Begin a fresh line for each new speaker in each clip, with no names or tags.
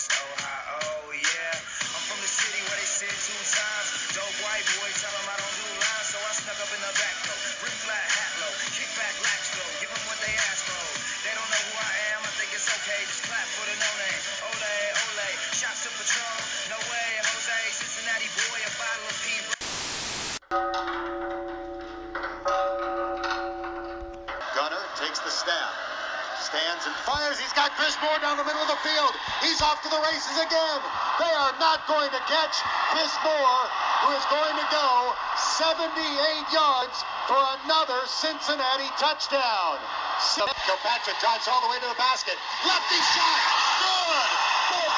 That's Ohio,
catch Chris Moore, who is going to go 78 yards for another Cincinnati touchdown. Kilpatrick drives all the way to the basket. Lefty shot. Good.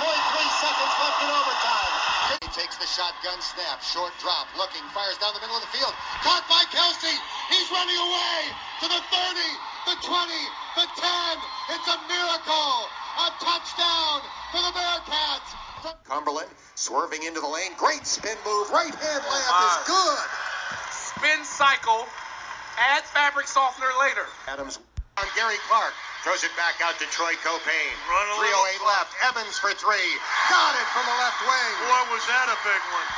4.3 seconds left in overtime. He takes the shotgun snap. Short drop. Looking. Fires down the middle of the field. Caught by Kelce. He's running away to the 30, the 20, the 10. It's a miracle. A touchdown for the Bearcats. Cumberland swerving into the lane. Great spin move. Right hand oh layup is good.
spin cycle, add fabric softener later.
Adams on Gary Clark. Throws it back out to Troy Caupain.
Run a little
308 left. Evans for three. Got it from the left wing.
Boy, was that a big one.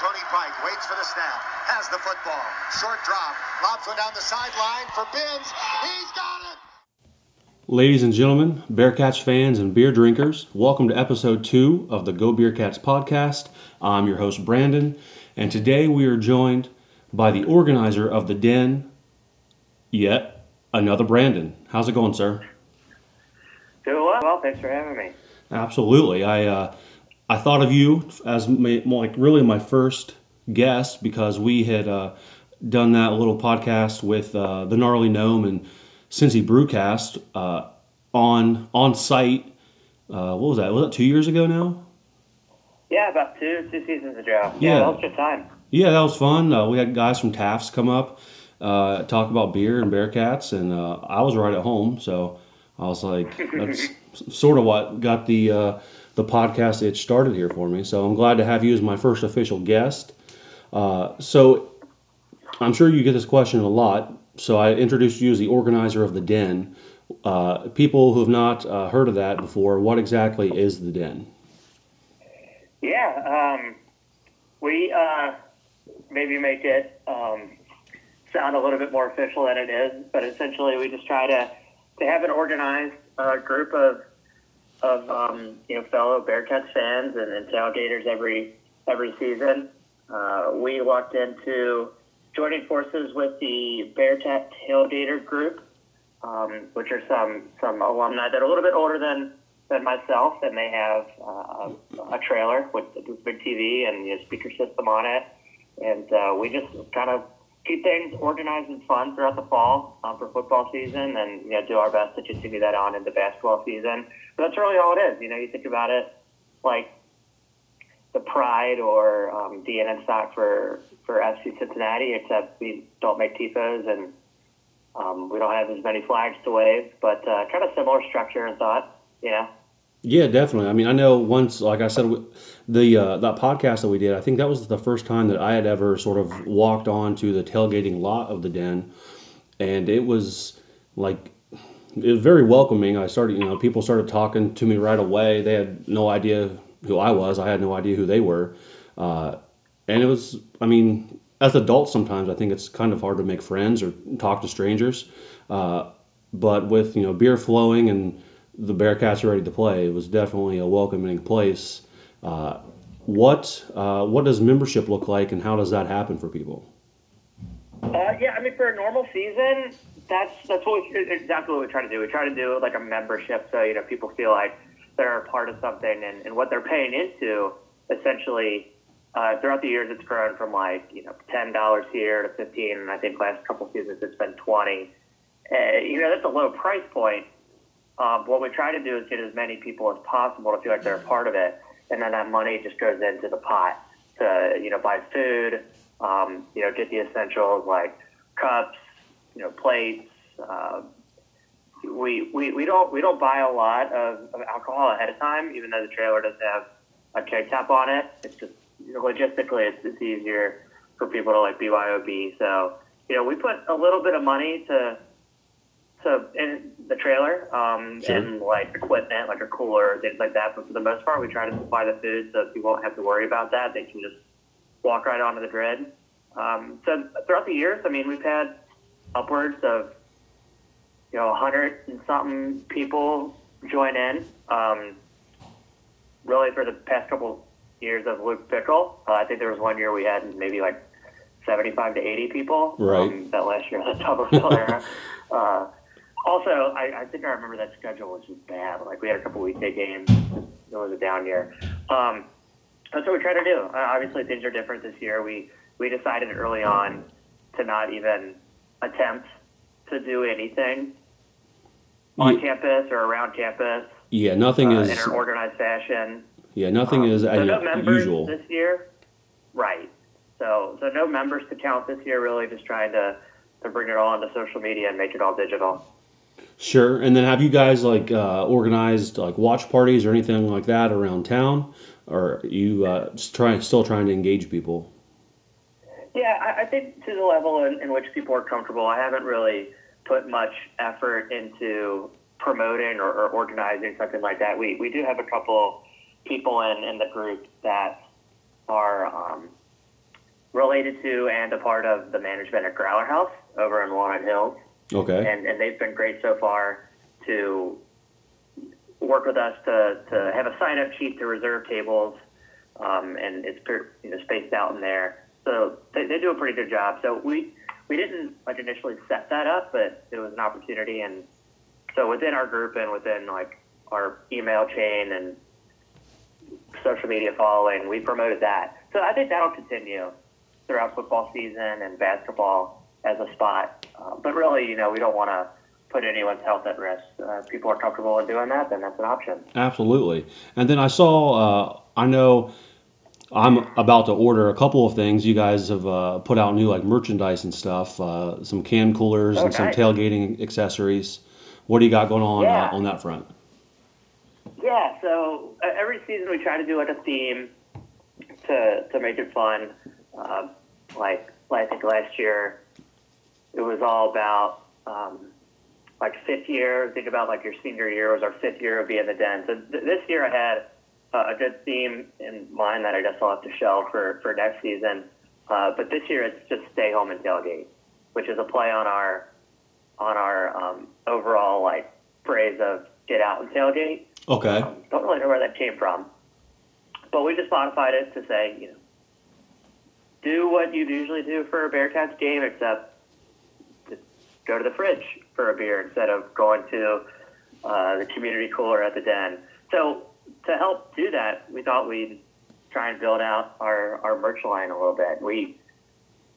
Tony Pike waits for the snap. Has the football. Short drop. Lobs one down the sideline for Binns. He's got it.
Ladies and gentlemen, Bearcats fans and beer drinkers, welcome to episode two of the Go Bearcats podcast. I'm your host, Brandon, and today we are joined by the organizer of the Den, yet another Brandon. How's it going, sir?
Doing well. Well, thanks for having me.
Absolutely. I uh, I thought of you as my, like really my first guest because we had uh, done that little podcast with uh, the Gnarly Gnome and Cincy Brewcast uh, on on site. Uh, what was that? Was that two years ago now?
Yeah, about two two seasons ago.
Yeah.
Yeah, that was good time.
Yeah, that was fun. Uh, we had guys from Taft's come up, uh, talk about beer and Bearcats, and uh, I was right at home, so I was like, that's sort of what got the uh, the podcast itch started here for me. So I'm glad to have you as my first official guest. Uh, so I'm sure you get this question a lot. So I introduced you as the organizer of the Den. Uh, people who have not uh, heard of that before, what exactly is the Den?
Yeah, um, we uh, maybe make it um, sound a little bit more official than it is, but essentially we just try to to have an organized uh, group of of um, you know fellow Bearcats fans and, and tailgaters every every season. Uh, we walked into joining forces with the Bearcat Tailgater Group, um, which are some some alumni that are a little bit older than than myself, and they have uh, a trailer with a big TV and a speaker system on it, and uh, we just kind of keep things organized and fun throughout the fall um, for football season, and you know do our best to continue that on into basketball season. But that's really all it is. You know, you think about it like the Pride or um, Die Innenstadt for for FC Cincinnati, except we don't make tifos and um, we don't have as many flags to wave, but uh, kind of similar structure and thought. Know.
Yeah, definitely. I mean, I know once, like I said, the uh, that podcast that we did, I think that was the first time that I had ever sort of walked onto the tailgating lot of the den, and it was like it was very welcoming. I started, you know, people started talking to me right away. They had no idea who I was. I had no idea who they were, uh, and it was. I mean, as adults, sometimes I think it's kind of hard to make friends or talk to strangers, uh, but with you know beer flowing and the Bearcats ready to play. It was definitely a welcoming place. Uh, what uh, what does membership look like, and how does that happen for people?
Uh, yeah, I mean, for a normal season, that's that's what we, exactly what we try to do. We try to do like a membership, so you know people feel like they're a part of something, and, and what they're paying into, essentially, uh, throughout the years, it's grown from like you know ten dollars here to fifteen, and I think last couple seasons it's been twenty. Uh, you know, that's a low price point. Um, what we try to do is get as many people as possible to feel like they're a part of it, and then that money just goes into the pot to you know buy food, um, you know get the essentials like cups, you know plates. Uh, we, we we don't we don't buy a lot of, of alcohol ahead of time, even though the trailer does have a keg tap on it. It's just logistically it's, it's easier for people to like BYOB. So you know we put a little bit of money to so in the trailer um,
Sure.
and like equipment, like a cooler, things like that. But for the most part, we try to supply the food so people won't have to worry about that. They can just walk right onto the grid. Um, so throughout the years, I mean, we've had upwards of you know, 100 and something people join in. Um, really, for the past couple years of Luke Fickell, uh, I think there was one year we had maybe like 75 to 80 people.
Right.
Um, that last year, the Tuberville era. uh, also, I, I think I remember that schedule was just bad. Like we had a couple weekday games. It was a down year. Um, that's what we try to do. Uh, obviously, things are different this year. We we decided early on to not even attempt to do anything on
Ye-
campus or around campus
Yeah, nothing
uh,
is.
in an organized fashion.
Yeah, nothing
Um,
is
so no
as
members
usual.
this year. Right. So so no members to count this year. Really, just trying to to bring it all onto social media and make it all digital.
Sure. And then have you guys like uh, organized like watch parties or anything like that around town, or are you uh, just trying still trying to engage people?
Yeah, I, I think to the level in, in which people are comfortable, I haven't really put much effort into promoting or, or organizing something like that. We we do have a couple people in, in the group that are um, related to and a part of the management at Growler House over in Walnut Hills.
Okay.
and, and they've been great so far to work with us to, to have a sign up sheet to reserve tables, um, and it's you know spaced out in there. So they, they do a pretty good job. So we we didn't like initially set that up, but it was an opportunity, and so within our group and within like our email chain and social media following, we promoted that. So I think that'll continue throughout football season and basketball as a spot. Uh, but really, you know, we don't want to put anyone's health at risk. Uh, if people are comfortable in doing that, then that's an option.
Absolutely. And then I saw, uh, I know I'm about to order a couple of things. You guys have uh, put out new like merchandise and stuff, uh, some can coolers
Oh,
and some tailgating accessories. What do you got going on
Yeah.
uh, on that front?
Yeah, so uh, every season we try to do like a theme to to make it fun. Uh, like I think last year it was all about um, like fifth year. Think about like your senior year was our fifth year of being the den. So th- this year I had uh, a good theme in mind that I guess I'll have to shelve for for next season. Uh, but this year it's just stay home and tailgate, which is a play on our on our um, overall like phrase of get out and tailgate.
Okay.
Um, don't really know where that came from, but we just modified it to say, you know, do what you'd usually do for a Bearcats game, except go to the fridge for a beer instead of going to uh, the community cooler at the den. So to help do that, we thought we'd try and build out our, our merch line a little bit. We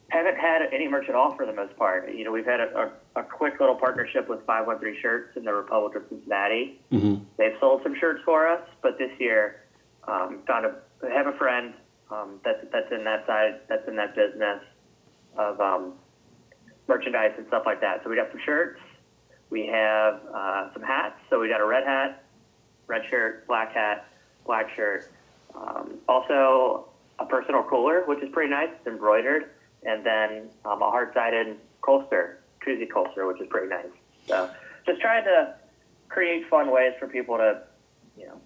haven't had any merch at all for the most part. You know, we've had a, a, a quick little partnership with 513 Shirts in the Republic of Cincinnati
hmm
they've sold some shirts for us, but this year, um, found a have a friend um, that's that's in that side, that's in that business of um, merchandise and stuff like that. So we got some shirts, we have uh, some hats. So we got a red hat, red shirt, black hat, black shirt. Um, also a personal cooler, which is pretty nice, it's embroidered, and then um, a hard-sided holster, koozie holster, which is pretty nice. So just trying to create fun ways for people to, you know,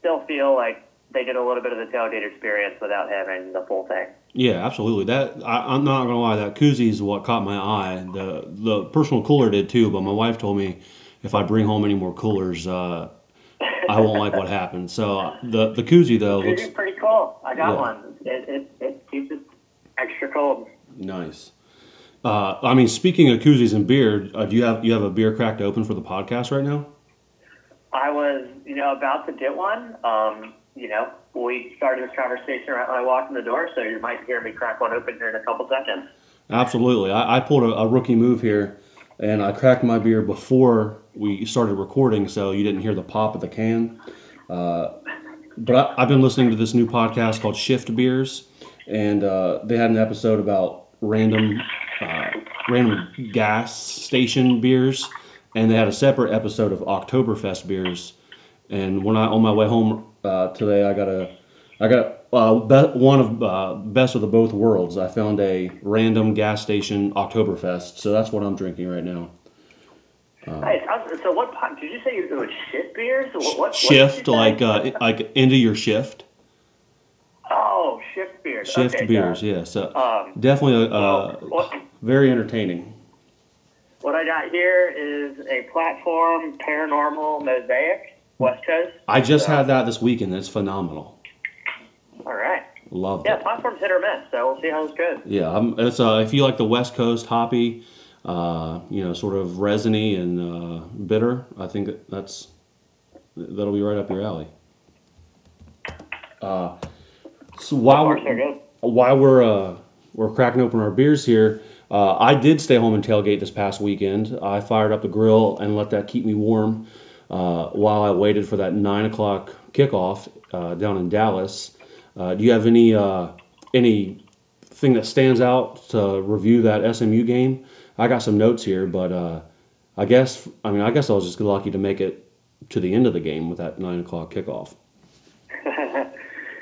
still feel like they get a little bit of the tailgate experience without having the full thing.
Yeah, absolutely. That I, I'm not gonna lie. That koozie is what caught my eye. The the personal cooler did too, but my wife told me if I bring home any more coolers, uh, I won't like what happens. So uh, the the koozie though looks
pretty cool. I got
Yeah.
one. It, it, it keeps it extra cold.
nice. Uh, I mean, speaking of koozies and beer, uh, do you have you have a beer cracked open for the podcast right now?
I was, you know, about to get one. Um, you know, we started this conversation right when I walked in the door, so you might hear me crack one open here in a couple seconds.
Absolutely. I, I pulled a, a rookie move here, and I cracked my beer before we started recording, so you didn't hear the pop of the can. Uh, but I, I've been listening to this new podcast called Shift Beers, and uh, they had an episode about random, uh, random gas station beers, and they had a separate episode of Oktoberfest beers. And when I on my way home uh, today, I got a, I got uh, be, one of uh, best of the both worlds. I found a random gas station Oktoberfest, so that's what I'm drinking right now.
nice. So what? pot- Did you say it was shit beers? What, what, what
shift
say?
like uh, like into your shift.
Oh, shift beers.
Shift
okay,
beers, yeah. So
Um,
definitely uh,
well, what,
very entertaining.
what I got here is a platform paranormal mosaic West Coast.
I just
So-
had that this weekend. It's phenomenal.
All right.
Love
Yeah,
it.
Yeah, platform's hit or miss, so we'll see how this goes.
Yeah, um, it's uh, if you like the West Coast hoppy, uh, you know, sort of resiny and uh, bitter, I think that's that'll be right up your alley. Uh, so while we're, while we're uh, we're cracking open our beers here, uh, I did stay home and tailgate this past weekend. I fired up the grill and let that keep me warm uh, while I waited for that nine o'clock kickoff uh, down in Dallas. Uh, do you have any uh, anything that stands out to review that SMU game? I got some notes here, but uh, I guess I mean I guess I was just lucky to make it to the end of the game with that nine o'clock kickoff.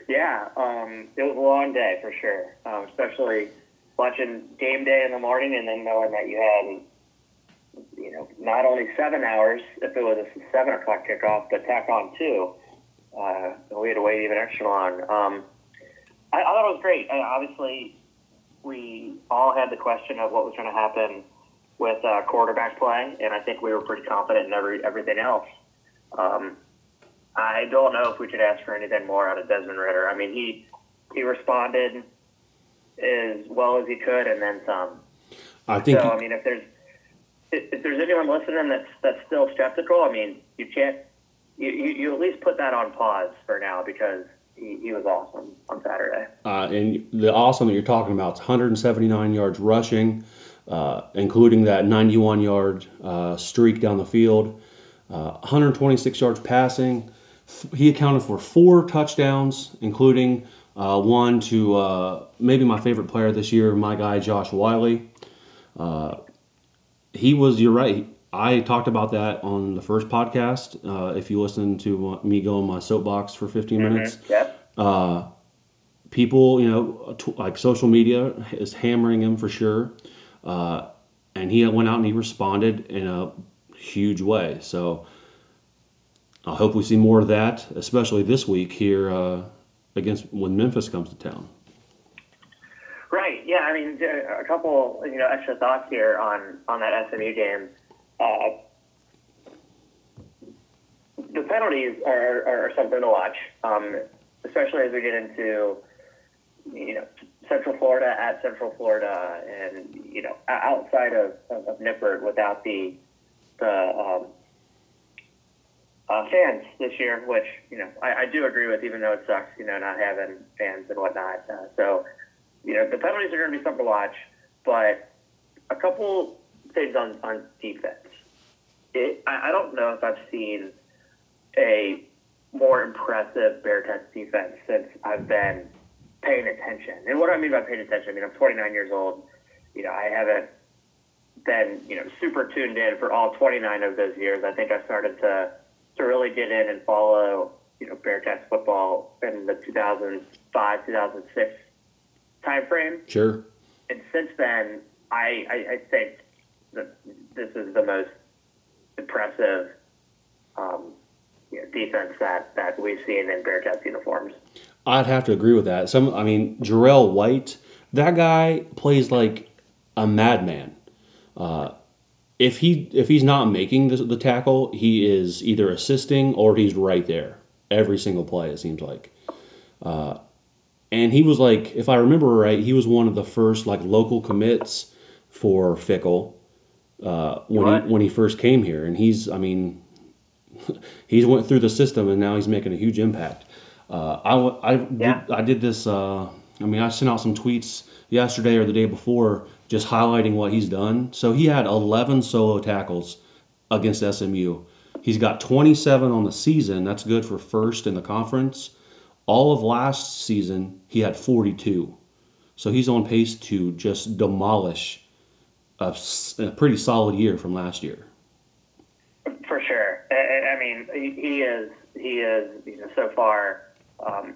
yeah, um, it was a long day for sure, um, especially watching game day in the morning and then knowing that you had, you know, not only seven hours if it was a seven o'clock kickoff, but tack on two. Uh, we had to wait even extra long. Um, I, I thought it was great. Uh, obviously, we all had the question of what was going to happen with uh, quarterback play, and I think we were pretty confident in every everything else. Um, I don't know if we could ask for anything more out of Desmond Ridder. I mean, he he responded as well as he could, and then some.
I think
So I mean, if there's if, if there's anyone listening that's that's still skeptical, I mean, you can't you, you, you at least put that on pause for now because he, he was awesome on Saturday.
Uh, and the awesome that you're talking about is 179 yards rushing, uh, including that 91 yard uh, streak down the field, uh, 126 yards passing. He accounted for four touchdowns, including uh, one to uh, maybe my favorite player this year, my guy Josh Whyle. Uh, he was, you're right. I talked about that on the first podcast. Uh, if you listen to me go on my soapbox for 15 minutes,
Yep.
uh, people, you know, t- like social media is hammering him for sure. Uh, and he went out and he responded in a huge way. So I hope we see more of that, especially this week here uh, against when Memphis comes to town.
Right. Yeah. I mean, a couple you know extra thoughts here on on that SMU game. Uh, the penalties are, are something to watch, um, especially as we get into you know Central Florida at Central Florida, and you know outside of, of, of Nippert without the the um, uh, fans this year, which you know I, I do agree with, even though it sucks, you know, not having fans and whatnot. Uh, so you know the penalties are going to be something to watch, but a couple things on on defense. It, I, I don't know if I've seen a more impressive Bearcats defense since I've been paying attention. And what do I mean by paying attention? I mean I'm 29 years old. You know, I haven't been you know super tuned in for all 29 of those years. I think I started to to really get in and follow you know Bearcats football in the 2005 2006 time frame.
Sure.
And since then, I I, I think that this is the most impressive um, you know, defense that that we've seen in Bearcats uniforms.
I'd have to agree with that. Some, I mean, Jarell White, that guy plays like a madman. Uh, if he if he's not making the, the tackle, he is either assisting or he's right there every single play. It seems like. Uh, and he was like, if I remember right, he was one of the first like local commits for Fickell uh, when
What?
he when he first came here, and he's, I mean, he's went through the system and now he's making a huge impact. Uh, I did,
Yeah.
I did this. Uh, I mean, I sent out some tweets yesterday or the day before, just highlighting what he's done. So he had 11 solo tackles against SMU. He's got 27 on the season. That's good for first in the conference. All of last season, he had 42. So he's on pace to just demolish a pretty solid year from last year.
For sure. I- I, mean, he, he is he is you know, so far um,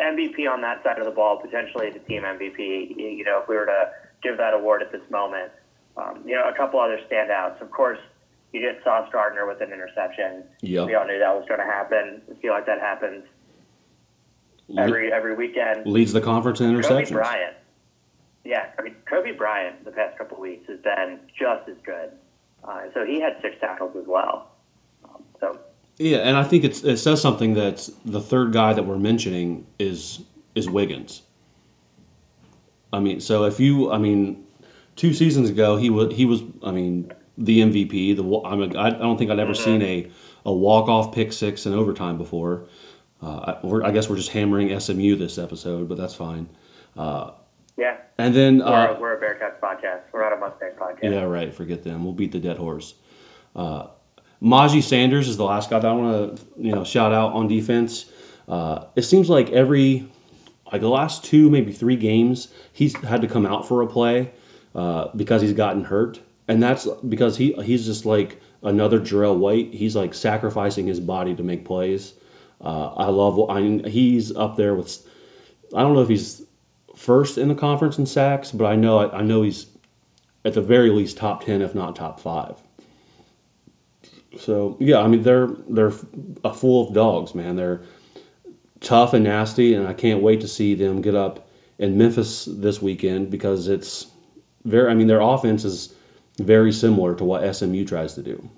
MVP on that side of the ball, potentially the team MVP. You know, if we were to give that award at this moment, um, you know, a couple other standouts. Of course, you get Sauce Gardner with an interception.
Yep.
We all knew that was going to happen. I feel like that happens
Le-
every every weekend.
leads the conference in
Coby
interceptions.
Bryant. Yeah, I mean Coby Bryant the past couple of weeks has been just as good. Uh, so he had six tackles as well. Um, so
Yeah, and I think it's, it says something that the third guy that we're mentioning is is Wiggins. I mean, so if you, I mean, two seasons ago he was he was, I mean, the MVP. The I mean, I don't think I'd ever seen a a walk off pick six in overtime before. Uh, I, we're, I guess we're just hammering SMU this episode, but that's fine.
yeah,
And then
we're,
uh,
a, we're a Bearcats podcast. We're not a Mustang podcast.
Yeah, right. Forget them. We'll beat the dead horse. Uh, Myjai Sanders is the last guy that I want to you know shout out on defense. Uh, it seems like every like the last two maybe three games he's had to come out for a play uh, because he's gotten hurt, and that's because he he's just like another Jarell White. He's like sacrificing his body to make plays. Uh, I love. I mean, he's up there with. I don't know if he's first in the conference in sacks, but I know I know he's at the very least top 10 if not top 5 so yeah i mean they're they're a full of dogs man they're tough and nasty and i can't wait to see them get up in memphis this weekend because it's very i mean their offense is very similar to what smu tries to do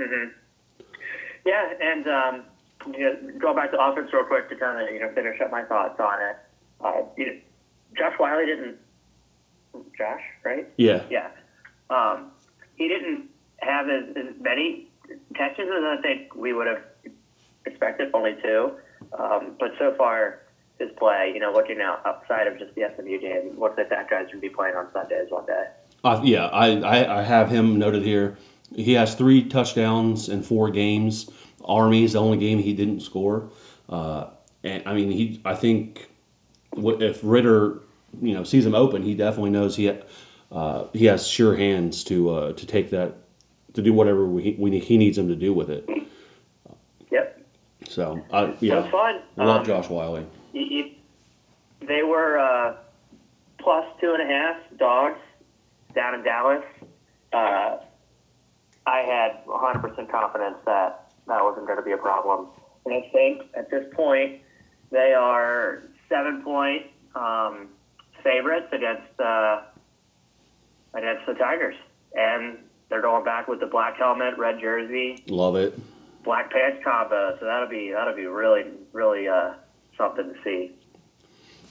Mm-hmm.
Yeah, and um, you know, go back to offense real quick to kind of you know finish up my thoughts on it. Uh, you know, Josh Whyle didn't. Josh, right?
yeah
Yeah. Um, he didn't have as, as many catches as I think we would have expected, only two. Um, but so far, his play, you know, looking out outside of just the SMU game, looks like that guy's going to be playing on Sundays one day.
Uh, yeah, I, I, I have him noted here. He has three touchdowns in four games. Army's the only game he didn't score. Uh, and I mean, he I think if Ridder, you know, sees him open, he definitely knows he uh, he has sure hands to uh, to take that to do whatever we, we he needs him to do with it. So I yeah,
was fun.
love
Um,
Josh Whyle.
you- you- they were uh, plus two and a half dogs down in Dallas. Uh, I had 100% confidence that that wasn't going to be a problem. And I think at this point, they are seven point um, favorites against uh, against the Tigers. And they're going back with the black helmet, red jersey,
Love it.
Black pants combo. So that'll be that'll be really really uh, something to see.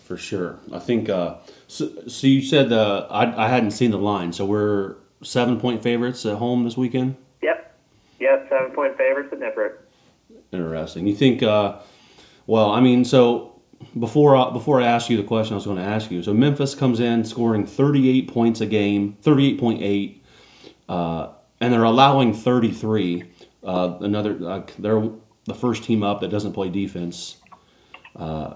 For sure. I think uh, so. So you said uh, I I hadn't seen the line, so we're seven point favorites at home this weekend.
Yep. Yep. Seven point favorites at Nippert.
Interesting. You think? Uh, well, I mean, so before uh, before I ask you the question, I was going to ask you. So Memphis comes in scoring 38 points a game, 38.8, uh, and they're allowing 33. Uh, another, uh, they're the first team up that doesn't play defense. Uh,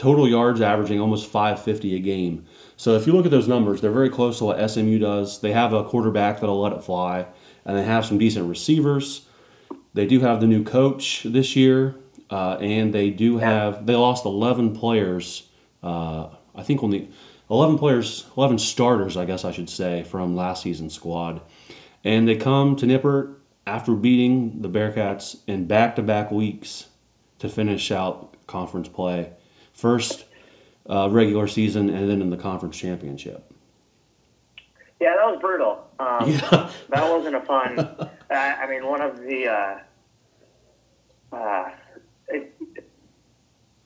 total yards averaging almost 550 a game. So if you look at those numbers, they're very close to what SMU does. They have a quarterback that'll let it fly, and they have some decent receivers. They do have the new coach this year, uh, and they do have they lost 11 players. Uh, I think only 11 players, 11 starters, I guess I should say, from last season's squad, and they come to Nippert after beating the Bearcats in back-to-back weeks to finish out conference play, first uh, regular season, and then in the conference championship.
Yeah, that was brutal. Um,
Yeah.
That wasn't a fun. I, I mean, one of the. Uh, uh, it,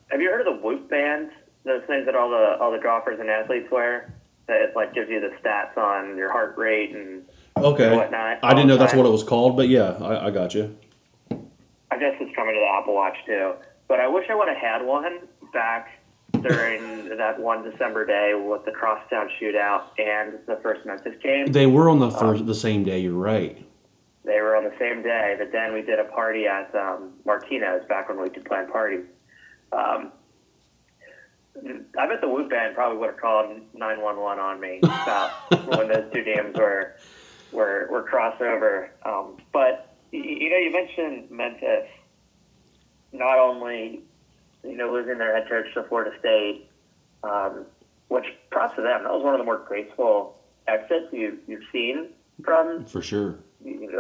have you heard of the Whoop band? Those things that all the all the golfers and athletes wear. That it like gives you the stats on your heart rate and
Okay.
whatnot.
I didn't know that's what it was called, but yeah, I, I got you.
I guess it's coming to the Apple Watch too. But I wish I would have had one back during that one December day with the crosstown shootout and the first Memphis game.
They were on the first, the same day. You're right.
They were on the same day, but then we did a party at um, Martino's back when we could plan parties. Um, I bet the Whoop Band probably would have called 911 on me about when those two games were were, were crossover. Um, but you know, you mentioned Memphis. Not only you know losing their head coach to Florida State, um, which props to them. That was one of the more graceful exits you you've seen from
For sure.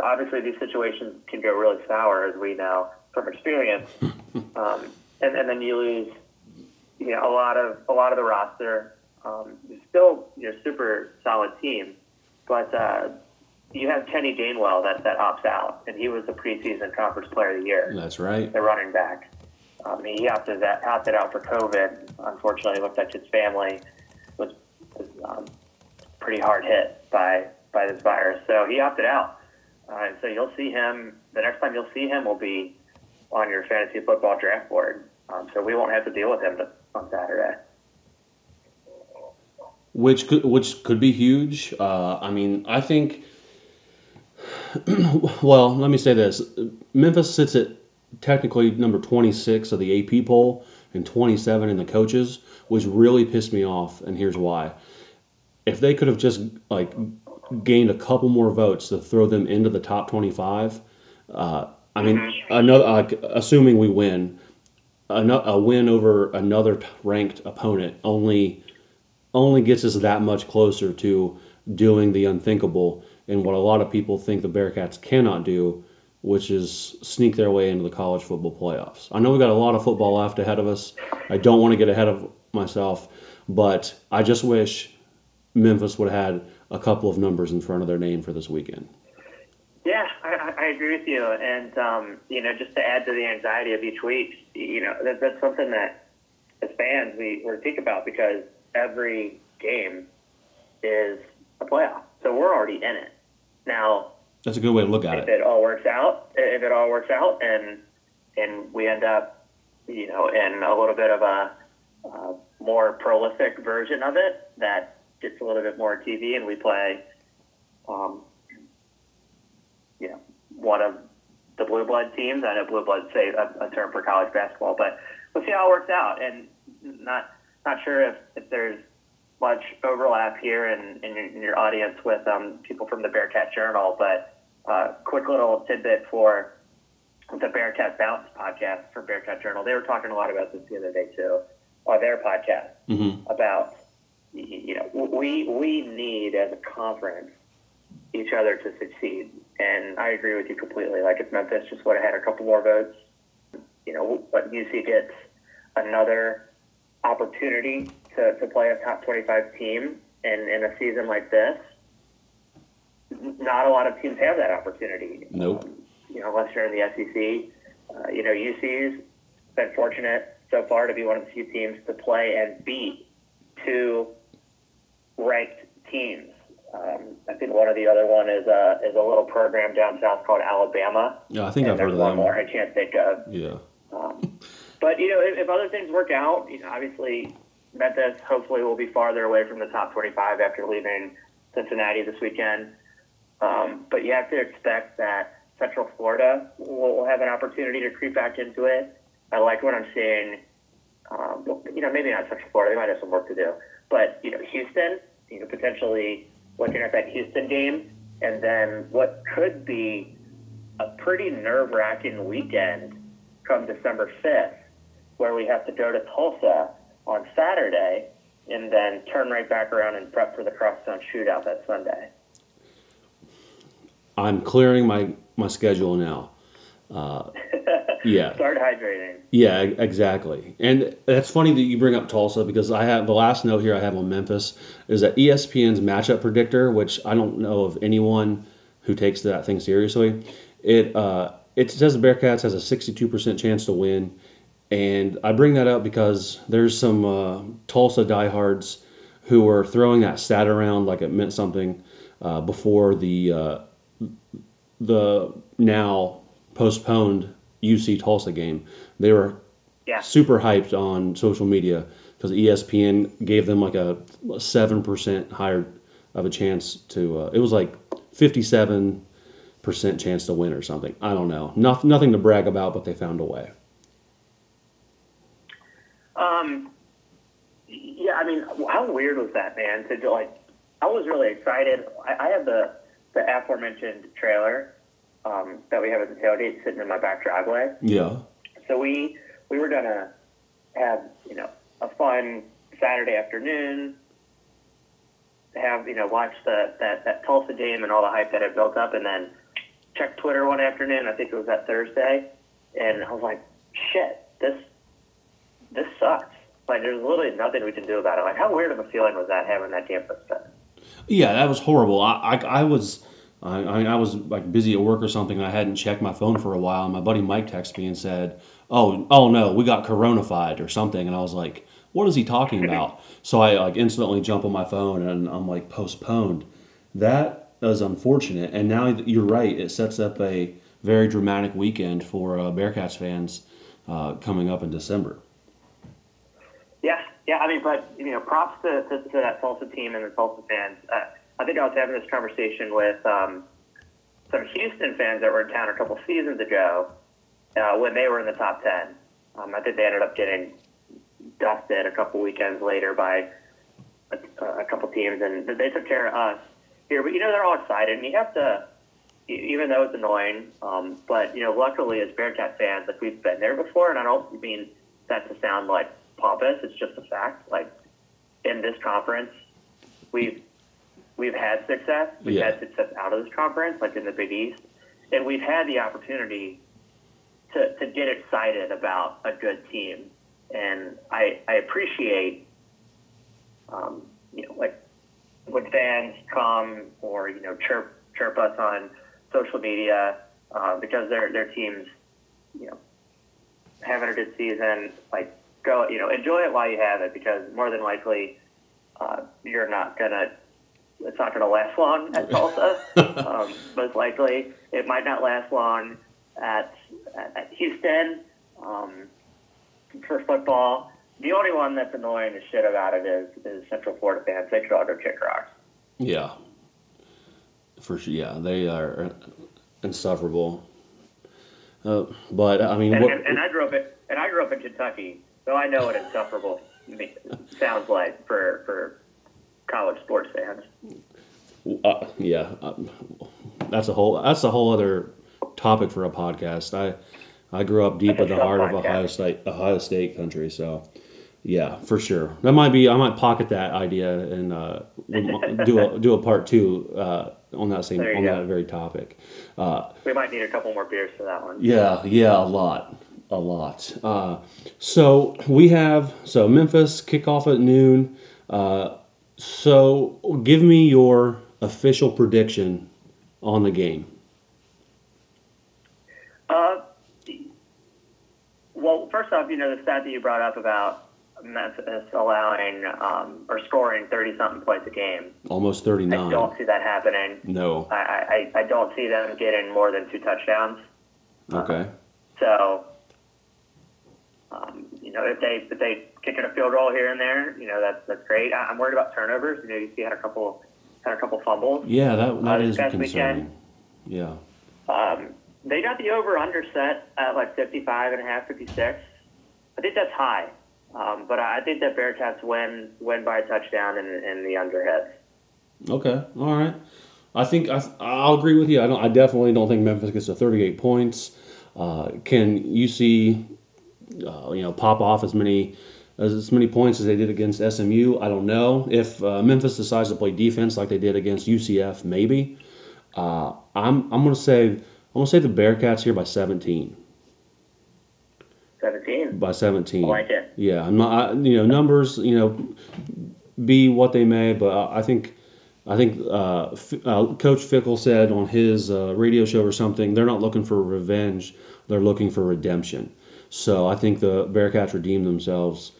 obviously these situations can go really sour, as we know from experience. um, and, and then you lose, you know, a lot of a lot of the roster. Um, still, you know, super solid team, but uh, you have Kenny Gainwell that that opts out, and he was the preseason conference player of the year,
That's right.
the running back. Um, he opted that opted out for COVID. Unfortunately, it looked like his family was, was um, pretty hard hit by by this virus, so he opted out. Uh, and so you'll see him. The next time you'll see him will be on your fantasy football draft board. Um, so we won't have to deal with him on Saturday.
which could which could be huge. Uh, I mean, I think. well, let me say this: Memphis sits at technically number 26 of the AP poll and 27 in the coaches, which really pissed me off. And here's why: if they could have just like gained a couple more votes to throw them into the top 25, uh, I mean, another like assuming we win, a, a win over another ranked opponent only only gets us that much closer to doing the unthinkable and what a lot of people think the Bearcats cannot do, which is sneak their way into the college football playoffs. I know we've got a lot of football left ahead of us. I don't want to get ahead of myself, but I just wish Memphis would have had a couple of numbers in front of their name for this weekend.
Yeah, I, I agree with you. And, um, you know, just to add to the anxiety of each week, you know, that, that's something that as fans we, we think about because every game is a playoff. So we're already in it. Now,
That's a good way to look at
if
it.
If it all works out, if it all works out, and and we end up, you know, in a little bit of a uh, more prolific version of it that gets a little bit more TV, and we play, um, you know, one of the blue blood teams. I know blue blood say a, a term for college basketball, but we'll see how it works out. And not not sure if, if there's much overlap here in, in, your, in your audience with um, people from the Bearcat Journal, but uh, quick little tidbit for the Bearcat Bounce podcast for Bearcat Journal. They were talking a lot about this the other day too, on their podcast
hmm
about you know we we need as a conference each other to succeed, and I agree with you completely. Like if Memphis just would have had a couple more votes, you know, but UC gets another opportunity to, to play a top 25 team in, in a season like this. Not a lot of teams have that opportunity.
Nope.
Um, you know, unless you're in the SEC. Uh, you know, UC's been fortunate so far to be one of the few teams to play and beat two ranked teams. Um, I think one of the other one is a is a little program down south called Alabama.
Yeah, I think I've heard of
one
them.
more I can't think of.
Yeah.
Um, but you know, if, if other things work out, you know, obviously Memphis hopefully will be farther away from the top 25 after leaving Cincinnati this weekend. Um, but you have to expect that Central Florida will, have an opportunity to creep back into it. I like what I'm seeing. Um, you know, maybe not Central Florida; they might have some work to do. But you know, Houston, you know, potentially looking at that Houston game, and then what could be a pretty nerve-wracking weekend come December 5th, where we have to go to Tulsa on Saturday and then turn right back around and prep for the Crosstown Shootout that Sunday.
I'm clearing my my schedule now. Uh, yeah.
Start hydrating.
Yeah, exactly. And that's funny that you bring up Tulsa because I have the last note here I have on Memphis is that ESPN's matchup predictor, which I don't know of anyone who takes that thing seriously. It uh, it says the Bearcats has a 62% chance to win, and I bring that up because there's some uh, Tulsa diehards who were throwing that stat around like it meant something uh, before the uh, the now postponed UC Tulsa game. They were
Yeah.
super hyped on social media because ESPN gave them like a seven percent higher of a chance to. Uh, it was like fifty-seven percent chance to win or something. I don't know. Nothing, nothing to brag about, but they found a way.
Um, yeah, I mean, how weird was that, man? To like, I was really excited. I, I have the the aforementioned trailer um, that we have at the tailgate sitting in my back driveway.
Yeah.
So we we were gonna have you know a fun Saturday afternoon, have you know watch the that that Tulsa game and all the hype that had built up, and then checked Twitter one afternoon. I think it was that Thursday, and I was like, "Shit, this this sucks." Like, there's literally nothing we can do about it. Like, how weird of a feeling was that having that campus spin?
Yeah, that was horrible. I, I, I was I, I I was like busy at work or something. And I hadn't checked my phone for a while, and my buddy Mike texted me and said, "Oh, oh no, we got coronafied or something." And I was like, "What is he talking about?" so I like instantly jump on my phone and I'm like, "Postponed." That is unfortunate. And now you're right. It sets up a very dramatic weekend for uh, Bearcats fans uh, coming up in December.
Yeah. I mean, but you know, props to, to, to that Tulsa team and the Tulsa fans. Uh, I think I was having this conversation with um, some Houston fans that were in town a couple seasons ago uh, when they were in the top ten. Um, I think they ended up getting dusted a couple weekends later by a, a couple teams, and they took care of us here. But you know, they're all excited, and you have to. Even though it's annoying, um, but you know, luckily as Bearcat fans, like we've been there before, and I don't mean that to sound like pompous. It's just a fact. Like in this conference, we've we've had success. We've
Yeah.
had success out of this conference, like in the Big East, and we've had the opportunity to to get excited about a good team. And I I appreciate, um, you know, like when fans come or you know chirp chirp us on social media uh, because their their teams, you know, having a good season. Like go, you know, enjoy it while you have it because more than likely uh, you're not gonna. It's not gonna last long at Tulsa. um, most likely, it might not last long at at, at Houston um, for football. The only one that's annoying as shit about it is, is Central Florida fans. They all go kick rocks.
Yeah, for sure. Yeah, they are insufferable. Uh, but I mean,
And,
what,
and, and I grew up in and I grew up in Kentucky, so I know what insufferable sounds like for for college sports fans.
Uh, yeah, um, that's a whole that's a whole other topic for a podcast. I I grew up deep in the heart of. Ohio State Ohio State country, so yeah, for sure. That might be I might pocket that idea and uh, do a do a part two uh, on that same on
go.
that very topic. Uh,
We might need a couple more beers for that one.
yeah, yeah, a lot, a lot. Uh, so we have so Memphis kickoff at noon. Uh, so give me your official prediction on the game.
Uh, well, first off, you know the stat that you brought up about Memphis allowing um, or scoring thirty something points a game.
Almost
thirty
nine.
I don't see that happening.
No.
I, I, I don't see them getting more than two touchdowns.
Okay.
So, um, you know, if they if they kick in a field goal here and there, you know that's that's great. I, I'm worried about turnovers. You know, UC had a couple had a couple fumbles.
Yeah, that that
Uh,
is concerning. Yeah.
Um, they got the over under set at like 55 and a half, 56. I think that's high. Um, but I think that Bearcats win win by a touchdown in, in the under hits.
Okay. All right. I think I, I'll agree with you. I don't. I definitely don't think Memphis gets to 38 points. Uh, can UC, uh, you know, pop off as many as, as many points as they did against SMU? I don't know. If uh, Memphis decides to play defense like they did against UCF, maybe. Uh, I'm I'm gonna say I'm gonna say the Bearcats here by 17.
17.
By 17.
I like it.
Yeah, I'm not. I, you know, numbers. You know, be what they may, but I think, I think uh, F- uh, Coach Fickell said on his uh, radio show or something, they're not looking for revenge; they're looking for redemption. So I think the Bearcats redeemed themselves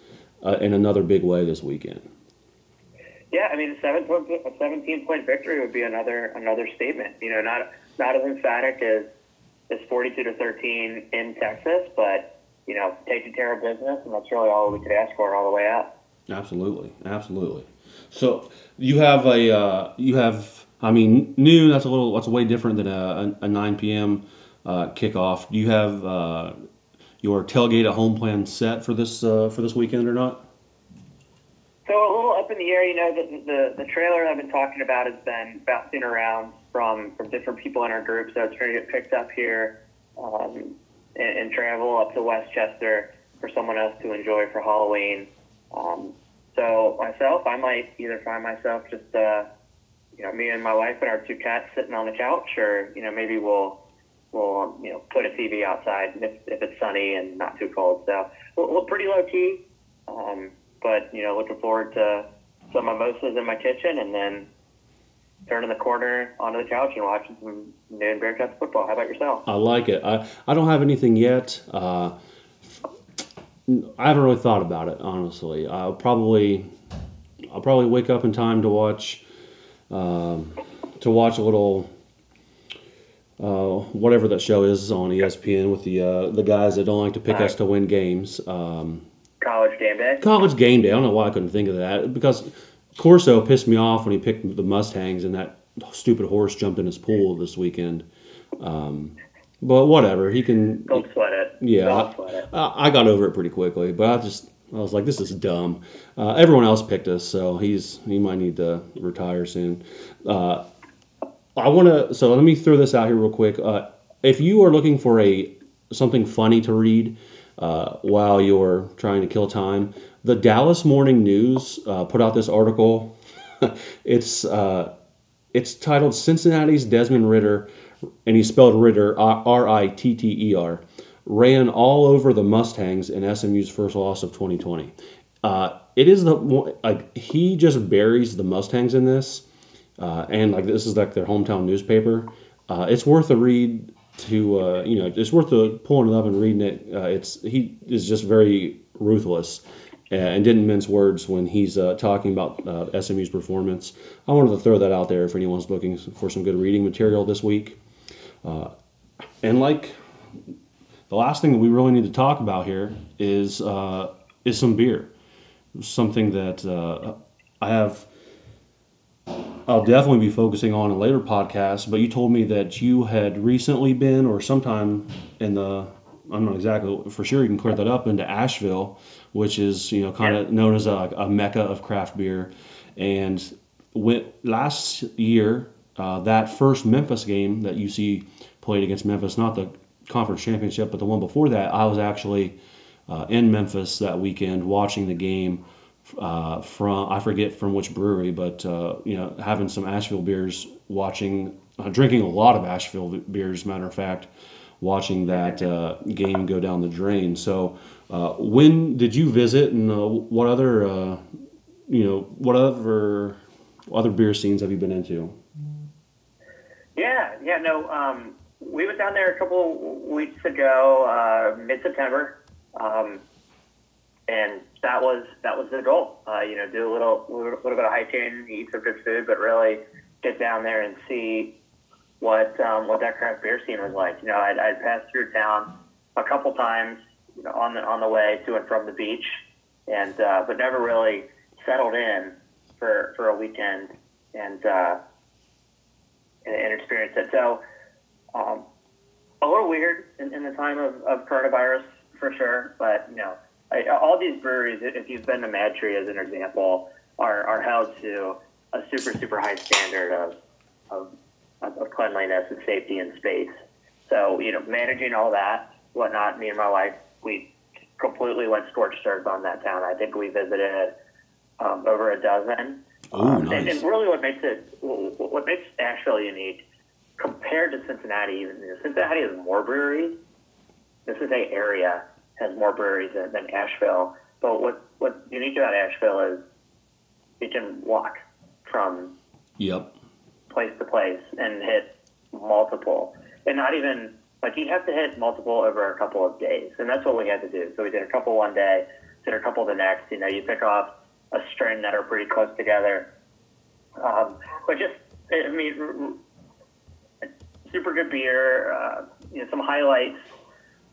uh, in another big way this weekend.
Yeah, I mean, a, seven point, a 17 point victory would be another another statement. You know, not not as emphatic as as 42 to 13 in Texas, but you know, taking care of business, and that's really all we could ask for all the way out.
Absolutely, absolutely. So you have a uh, you have I mean noon. That's a little that's way different than a, a, a 9 p.m. Uh, kickoff. Do you have uh, your tailgate at home plan set for this uh, for this weekend or not?
So a little up in the air, you know, the, the, the trailer I've been talking about has been bouncing around from, from different people in our group, so it's going to get picked up here um, and, and travel up to West Chester for someone else to enjoy for Halloween. Um, so myself, I might either find myself just, uh, you know, me and my wife and our two cats sitting on the couch, or you know, maybe we'll we'll you know put a TV outside if, if it's sunny and not too cold. So we're, we're pretty low key, um, but you know looking forward to some mimosas in my kitchen and then turning the corner onto the couch and watching some noon Bearcats football. How about yourself?
I like it. I, I don't have anything yet. Uh, I haven't really thought about it honestly. I'll probably I'll probably wake up in time to watch um, to watch a little uh, whatever that show is on ESPN with the uh, the guys that don't like to pick us to win games. Um,
College game day.
college game day. I don't know why I couldn't think of that because Corso pissed me off when he picked the Mustangs and that stupid horse jumped in his pool this weekend. Um, but whatever, he can.
Don't sweat it.
Yeah,
Don't sweat it.
I, I got over it pretty quickly, but I just I was like, this is dumb. Uh, everyone else picked us, so he's he might need to retire soon. Uh, I want to so let me throw this out here real quick. Uh, if you are looking for a something funny to read uh, while you're trying to kill time, the Dallas Morning News uh, put out this article. it's uh, it's titled Cincinnati's Desmond Ritter, and he spelled Ritter R I T T E R, ran all over the Mustangs in SMU's first loss of 2020. Uh, it is the like he just buries the Mustangs in this, uh, and like this is like their hometown newspaper. Uh, it's worth a read to uh, you know it's worth the pulling it up and reading it. Uh, it's he is just very ruthless and didn't mince words when he's uh, talking about uh, SMU's performance. I wanted to throw that out there if anyone's looking for some good reading material this week. And like the last thing that we really need to talk about here is is some beer, something that I have. I'll definitely be focusing on in later podcasts. But you told me that you had recently been, or sometime in the, I'm not exactly for sure. You can clear that up into Asheville, which is you know kind of known as a, a mecca of craft beer. And went last year, uh, that first Memphis game that UC played against Memphis, not the conference championship, but the one before that, I was actually uh, in Memphis that weekend watching the game uh, from I forget from which brewery, but uh, you know having some Asheville beers, watching, uh, drinking a lot of Asheville beers. Matter of fact, watching that uh, game go down the drain. So, uh, when did you visit, and uh, what other you know what other other beer scenes have you been into?
Yeah, yeah, no. Um, we went down there a couple weeks ago, mid September, um, and that was that was the goal. Uh, you know, do a little little, little bit of hiking, eat some good food, but really get down there and see what um, what that craft beer scene was like. You know, I'd, I'd passed through town a couple times you know, on the on the way to and from the beach, and uh, but never really settled in for for a weekend and uh, and, and experienced it. So um, a little weird in, in the time of, of coronavirus for sure, but you know, I, all these breweries, if you've been to Mad Tree as an example, are, are held to a super super high standard of, of of cleanliness and safety and space. So you know, managing all that, whatnot. Me and my wife, we completely went scorched earth on that town. I think we visited um, over a dozen.
Ooh,
Um,
nice.
and really, what makes it what makes Asheville unique compared to Cincinnati, even you know, Cincinnati has more breweries. The Cincinnati area has more breweries than, than Asheville. But what what's unique about Asheville is you can walk from
Yep.
place to place and hit multiple, and not even like you'd have to hit multiple over a couple of days, and that's what we had to do. So we did a couple one day, did a couple the next. You know, you pick off a string that are pretty close together, um, but just I mean, super good beer. Uh, you know, some highlights.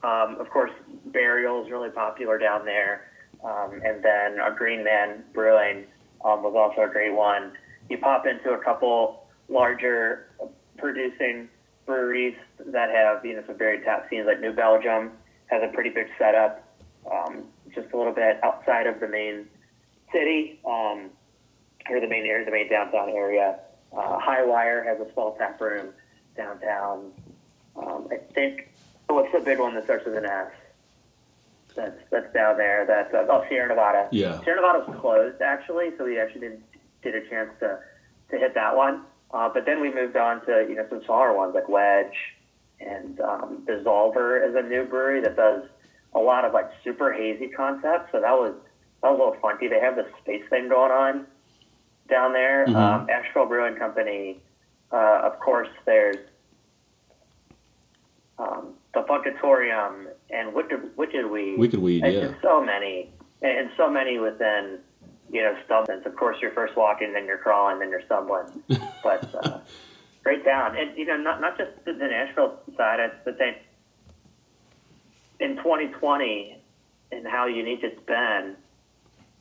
Um, of course, Burial is really popular down there, um, and then a Green Man Brewing um, was also a great one. You pop into a couple larger producing breweries that have you know some very top scenes, like New Belgium has a pretty big setup, um, just a little bit outside of the main city um, or the main area, the main downtown area. Uh, Highwire has a small tap room downtown. Um, I think what's the big one that starts with an S? That's that's down there. That's uh, oh Sierra Nevada.
Yeah.
Sierra Nevada was closed actually, so we actually didn't get a chance to to hit that one. Uh, but then we moved on to you know some smaller ones like Wedge and um, DSSOLVR is a new brewery that does a lot of like super hazy concepts. So that was that was a little funky. They have the space thing going on down there.
Mhm.
Um, Asheville Brewing Company, uh, of course. There's um, the Funkatorium and Wicked, Wicked Weed.
Wicked Weed,
And
yeah.
just so many, and and so many within, you know, Stubbins. Of course, you're first walking, then you're crawling, then you're stumbling. but uh, straight down, and you know, not not just the, the Nashville side. I but think in 2020 and how unique it's been.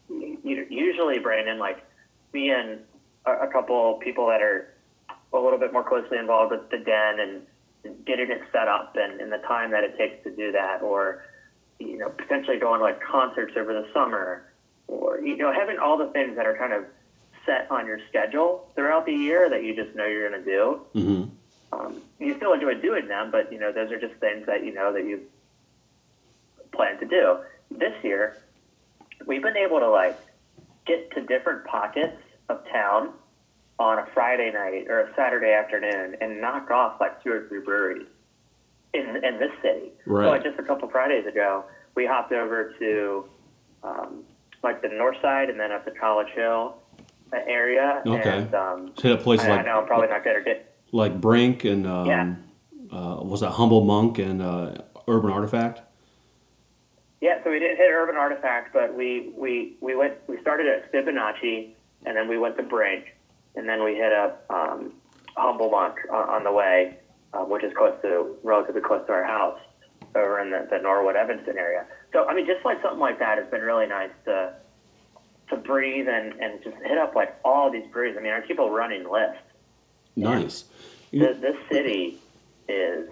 You, usually, Brandon, like me and a, a couple people that are a little bit more closely involved with the den and getting it set up and, and the time that it takes to do that, or you know, potentially going to like concerts over the summer, or you know, having all the things that are kind of set on your schedule throughout the year that you just know you're going to do.
hmm
Um, you still enjoy doing them, but you know, those are just things that you know that you plan to do. This year, we've been able to like get to different pockets of town on a Friday night or a Saturday afternoon and knock off like two or three breweries in in this city.
Right.
So like just a couple Fridays ago, we hopped over to um, like the north side and then up to College Hill area.
Okay.
And, um,
Hit up places
I, I
like
know I'm probably not get
like Brink and um,
Yeah.
uh, was that Humble Monk and uh, Urban Artifact?
Yeah, so we didn't hit Urban Artifact, but we we we went we started at Fibonacci, and then we went to Brink, and then we hit up um, Humble Monk on, on the way, uh, which is close to relatively close to our house over in the, the Norwood Evanston area. So I mean, just like something like that has been really nice to to breathe and and just hit up like all these breweries. I mean, I keep a running list.
Nice.
This, this city is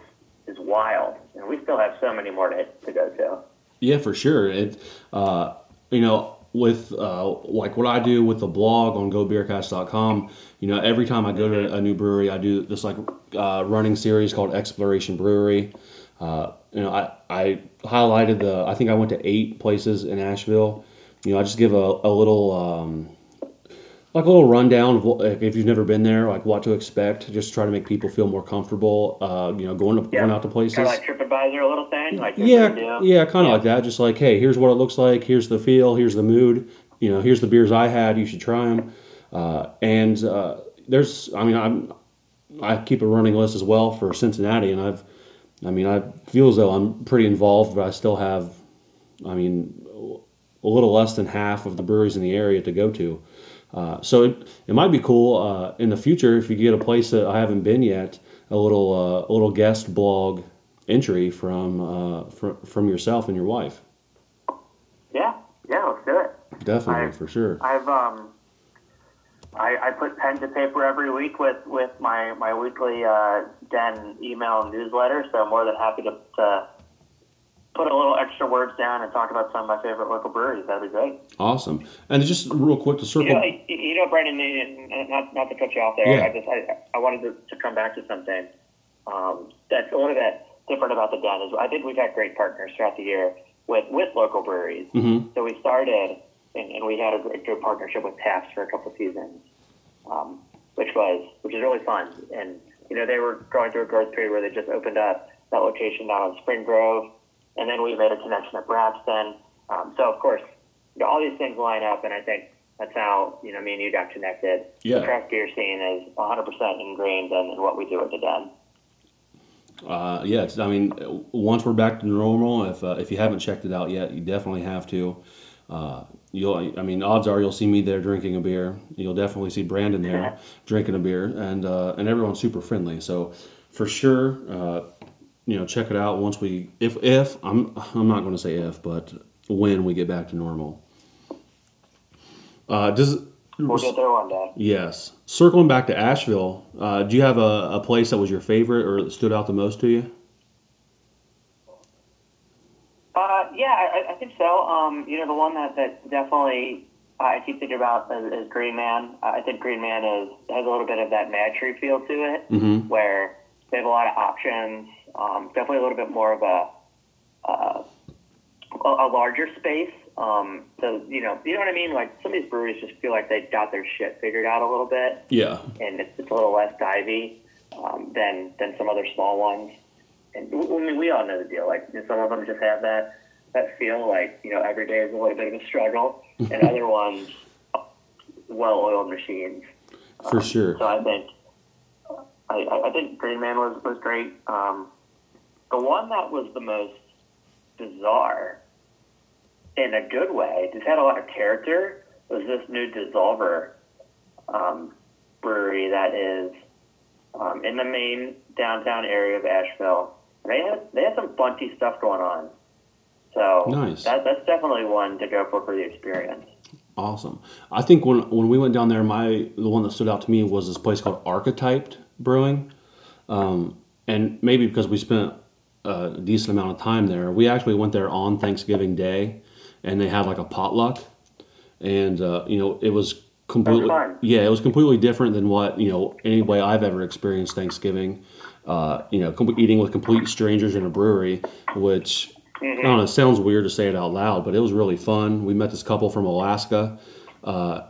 is wild, and we still have so many more to to go to.
Yeah, for sure. It, uh, you know, with uh, like what I do with the blog on GoBeerCats.com, you know, every time I go to a new brewery, I do this like uh, running series called Exploration Brewery. Uh, you know, I, I highlighted the. I think I went to eight places in Asheville. You know, I just give a, a little. Um, like a little rundown of what, if you've never been there, like what to expect. Just try to make people feel more comfortable. Uh, you know, going to
Yeah.
going out to places.
Kind of like TripAdvisor, a little thing. Like
Yeah, yeah, kind of like that. Just like, hey, here's what it looks like. Here's the feel. Here's the mood. You know, here's the beers I had. You should try them. Uh, and uh, there's, I mean, I'm, I keep a running list as well for Cincinnati, and I've, I mean, I feel as though I'm pretty involved, but I still have, I mean, a little less than half of the breweries in the area to go to. Uh, so it, it might be cool uh, in the future if you get a place that I haven't been yet, a little uh, a little guest blog entry from uh, from from yourself and your wife.
Yeah, yeah, let's do it.
Definitely
I-
for sure.
I've um, I, I put pen to paper every week with with my my weekly uh, den email newsletter. So I'm more than happy to, to put a little extra words down and talk about some of my favorite local breweries. That'd be great.
Awesome. And just real quick to
You
circle.
know, you, you know, Brandon, you- not not to cut you off there.
Yeah.
I just I, I wanted to, to come back to something um, that's a little bit different about the den. Is I think we've had great partners throughout the year with with local breweries.
Mhm.
So we started and, and we had a great, good partnership with Taft's for a couple seasons, um, which was which is really fun. And you know, they were going through a growth period where they just opened up that location down on Spring Grove, and then we made a connection at Braxton. Um, so of course, you know, all these things line up, and I think that's how you know me and you got connected.
Yeah.
The craft beer scene is 100% ingrained in, in what we do at the Den.
Uh, it's, I mean, once we're back to normal, if uh, if you haven't checked it out yet, you definitely have to. Uh, you'll, I mean, odds are you'll see me there drinking a beer. You'll definitely see Brandon there drinking a beer, and uh, and everyone's super friendly. So, for sure, uh, you know, check it out once we, if if I'm I'm not going to say if, but when we get back to normal. Uh, does
We'll get there one day.
yes, circling back to Asheville, uh, do you have a, a place that was your favorite or that stood out the most to you?
Uh, yeah, I, I think so. Um, you know, the one that, that definitely I keep thinking about is, is Green Man. I think Green Man is has a little bit of that Mad Tree feel to it,
Mm-hmm.
where they have a lot of options. Um, definitely a little bit more of a uh, a, larger space. Um, so you know, you know what I mean. Like some of these breweries just feel like they got their shit figured out a little bit
Yeah.
and it's, it's a little less divey um, than than some other small ones. and I mean, we all know the deal. Like some of them just have that that feel like you know every day is a little bit of a struggle, and other ones well-oiled machines.
For sure.
So I think I, I think Green Man was was great. Um, the one that was the most bizarre in a good way, just had a lot of character, was this new DSSOLVR um, brewery that is um, in the main downtown area of Asheville. They had they had some funky stuff going on. So
Nice.
that, that's definitely one to go for for the experience.
Awesome. I think when when we went down there, my the one that stood out to me was this place called Archetype Brewing, um, and maybe because we spent a decent amount of time there, we actually went there on Thanksgiving Day, and they had like a potluck, and uh, you know it was completely yeah it was completely different than what you know any way I've ever experienced Thanksgiving. Uh, you know, com- eating with complete strangers in a brewery, which I don't know. It sounds weird to say it out loud, but it was really fun. We met this couple from Alaska, uh,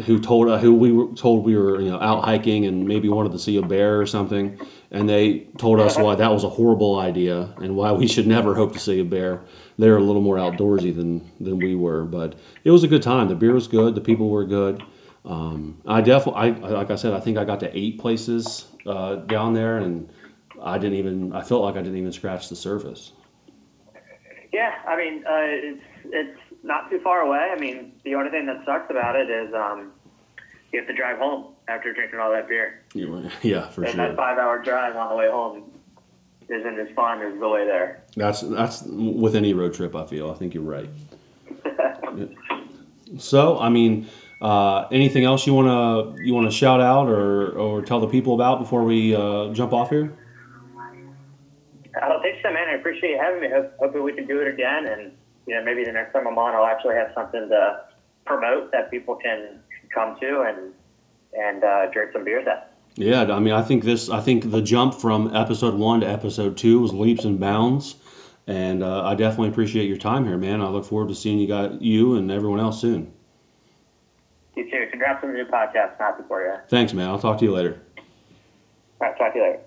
who told uh, who we were told we were you know out hiking and maybe wanted to see a bear or something, and they told us why that was a horrible idea and why we should never hope to see a bear. They're a little more outdoorsy than than we were, but it was a good time. The beer was good. The people were good. Um, I definitely, I like I said, I think I got to eight places uh, down there, and I didn't even. I felt like I didn't even scratch the surface.
Yeah, I mean, uh, it's it's not too far away. I mean, the only thing that sucks about it is um, you have to drive home after drinking all that beer.
Yeah, for sure.
and
sure.
that five-hour drive on the way home isn't as fun as the way there.
That's that's with any road trip. I feel. I think you're right. So, I mean, uh, anything else you wanna you wanna shout out or or tell the people about before we uh, jump off here?
I don't think so, man. I appreciate you having me. Hope, hoping we can do it again, and you know, maybe the next time I'm on, I'll actually have something to promote that people can come to and and uh, drink some beers at.
Yeah, I mean, I think this. I think the jump from episode one to episode two was leaps and bounds, and uh, I definitely appreciate your time here, man. I look forward to seeing you guys, you and everyone else soon.
You too. Congrats on the new podcast. Happy for you.
Thanks, man. I'll talk to you later.
All right, talk to you later.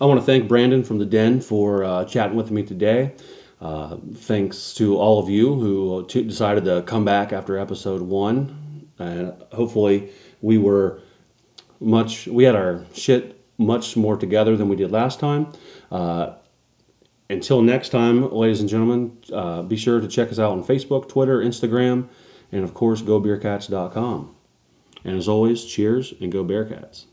I want to thank Brandon from the Den for uh, chatting with me today. Uh, thanks to all of you who t- decided to come back after episode one, and hopefully we were much. We had our shit much more together than we did last time. Uh, until next time, ladies and gentlemen, uh, be sure to check us out on Facebook, Twitter, Instagram, and of course, gobeercats.com. And as always, cheers and go Bearcats.